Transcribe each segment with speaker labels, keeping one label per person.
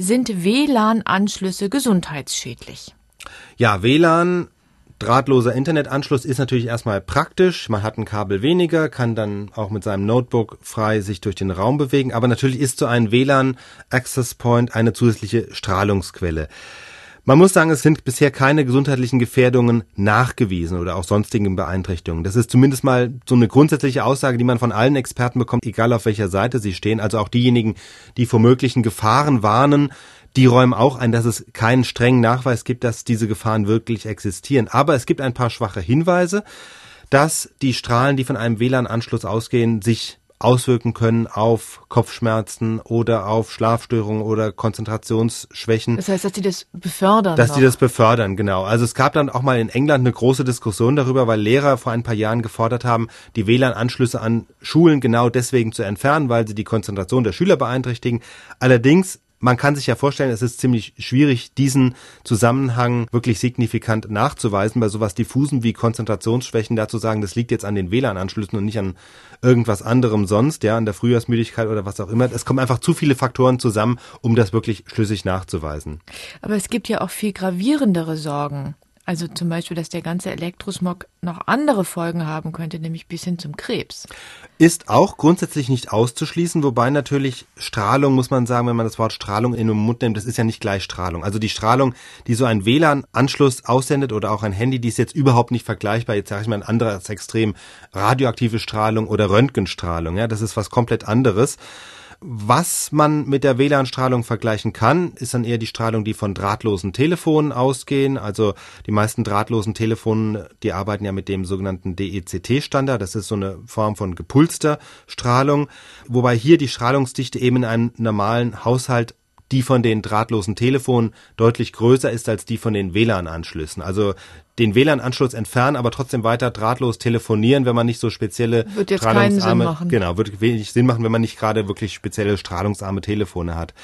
Speaker 1: Sind WLAN-Anschlüsse gesundheitsschädlich?
Speaker 2: Ja, WLAN Drahtloser Internetanschluss ist natürlich erstmal praktisch. Man hat ein Kabel weniger, kann dann auch mit seinem Notebook frei sich durch den Raum bewegen. Aber natürlich ist so ein WLAN Access Point eine zusätzliche Strahlungsquelle. Man muss sagen, es sind bisher keine gesundheitlichen Gefährdungen nachgewiesen oder auch sonstigen Beeinträchtigungen. Das ist zumindest mal so eine grundsätzliche Aussage, die man von allen Experten bekommt, egal auf welcher Seite sie stehen. Also auch diejenigen, die vor möglichen Gefahren warnen, die räumen auch ein, dass es keinen strengen Nachweis gibt, dass diese Gefahren wirklich existieren. Aber es gibt ein paar schwache Hinweise, dass die Strahlen, die von einem WLAN-Anschluss ausgehen, sich auswirken können auf Kopfschmerzen oder auf Schlafstörungen oder Konzentrationsschwächen.
Speaker 1: Das heißt, dass die das befördern.
Speaker 2: Dass
Speaker 1: noch.
Speaker 2: die das befördern, genau. Also es gab dann auch mal in England eine große Diskussion darüber, weil Lehrer vor ein paar Jahren gefordert haben, die WLAN-Anschlüsse an Schulen genau deswegen zu entfernen, weil sie die Konzentration der Schüler beeinträchtigen. Allerdings man kann sich ja vorstellen, es ist ziemlich schwierig, diesen Zusammenhang wirklich signifikant nachzuweisen, bei sowas diffusen wie Konzentrationsschwächen dazu sagen, das liegt jetzt an den WLAN-Anschlüssen und nicht an irgendwas anderem sonst, ja, an der Frühjahrsmüdigkeit oder was auch immer. Es kommen einfach zu viele Faktoren zusammen, um das wirklich schlüssig nachzuweisen.
Speaker 1: Aber es gibt ja auch viel gravierendere Sorgen. Also zum Beispiel, dass der ganze Elektrosmog noch andere Folgen haben könnte, nämlich bis hin zum Krebs.
Speaker 2: Ist auch grundsätzlich nicht auszuschließen, wobei natürlich Strahlung, muss man sagen, wenn man das Wort Strahlung in den Mund nimmt, das ist ja nicht gleich Strahlung. Also die Strahlung, die so ein WLAN-Anschluss aussendet oder auch ein Handy, die ist jetzt überhaupt nicht vergleichbar. Jetzt sage ich mal ein anderes Extrem, radioaktive Strahlung oder Röntgenstrahlung. Ja, das ist was komplett anderes. Was man mit der WLAN-Strahlung vergleichen kann, ist dann eher die Strahlung, die von drahtlosen Telefonen ausgehen. Also die meisten drahtlosen Telefonen, die arbeiten ja mit dem sogenannten DECT-Standard. Das ist so eine Form von gepulster Strahlung, wobei hier die Strahlungsdichte eben in einem normalen Haushalt die von den drahtlosen Telefonen deutlich größer ist als die von den WLAN-Anschlüssen. Also den WLAN-Anschluss entfernen, aber trotzdem weiter drahtlos telefonieren, wenn man nicht so spezielle
Speaker 1: wird jetzt keinen Sinn machen.
Speaker 2: Genau, wird wenig Sinn machen, wenn man nicht gerade wirklich spezielle strahlungsarme Telefone hat.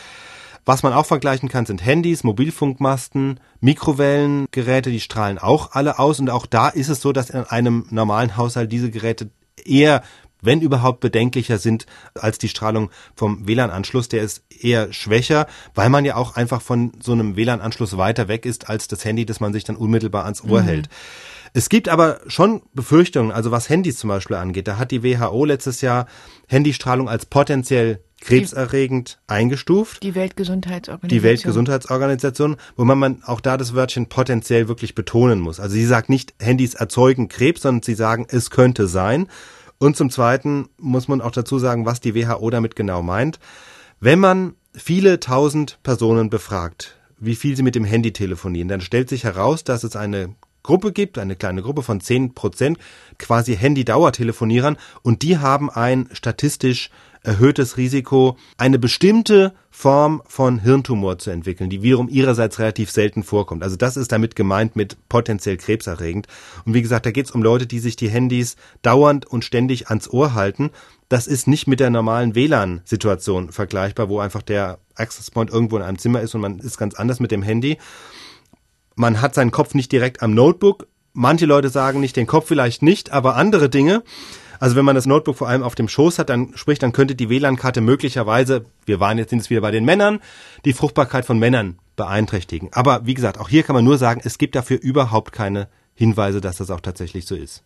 Speaker 2: Was man auch vergleichen kann, sind Handys, Mobilfunkmasten, Mikrowellengeräte, die strahlen auch alle aus und auch da ist es so, dass in einem normalen Haushalt diese Geräte eher wenn überhaupt bedenklicher sind als die Strahlung vom WLAN-Anschluss. Der ist eher schwächer, weil man ja auch einfach von so einem WLAN-Anschluss weiter weg ist als das Handy, das man sich dann unmittelbar ans Ohr mhm. hält. Es gibt aber schon Befürchtungen, also was Handys zum Beispiel angeht. Da hat die WHO letztes Jahr Handystrahlung als potenziell krebserregend die, eingestuft.
Speaker 1: Die Weltgesundheitsorganisation.
Speaker 2: Die Weltgesundheitsorganisation, wo man auch da das Wörtchen potenziell wirklich betonen muss. Also sie sagt nicht, Handys erzeugen Krebs, sondern sie sagen, es könnte sein. Und zum Zweiten muss man auch dazu sagen, was die WHO damit genau meint. Wenn man viele tausend Personen befragt, wie viel sie mit dem Handy telefonieren, dann stellt sich heraus, dass es eine Gruppe gibt, eine kleine Gruppe von zehn Prozent, quasi Handy-Dauertelefonierern, und die haben ein statistisch erhöhtes Risiko, eine bestimmte Form von Hirntumor zu entwickeln, die wiederum ihrerseits relativ selten vorkommt. Also das ist damit gemeint mit potenziell krebserregend. Und wie gesagt, da geht es um Leute, die sich die Handys dauernd und ständig ans Ohr halten. Das ist nicht mit der normalen WLAN-Situation vergleichbar, wo einfach der Access Point irgendwo in einem Zimmer ist und man ist ganz anders mit dem Handy. Man hat seinen Kopf nicht direkt am Notebook. Manche Leute sagen nicht den Kopf vielleicht nicht, aber andere Dinge. Also wenn man das Notebook vor allem auf dem Schoß hat, dann sprich, dann könnte die WLAN-Karte möglicherweise, wir waren jetzt, sind wieder bei den Männern, die Fruchtbarkeit von Männern beeinträchtigen. Aber wie gesagt, auch hier kann man nur sagen, es gibt dafür überhaupt keine Hinweise, dass das auch tatsächlich so ist.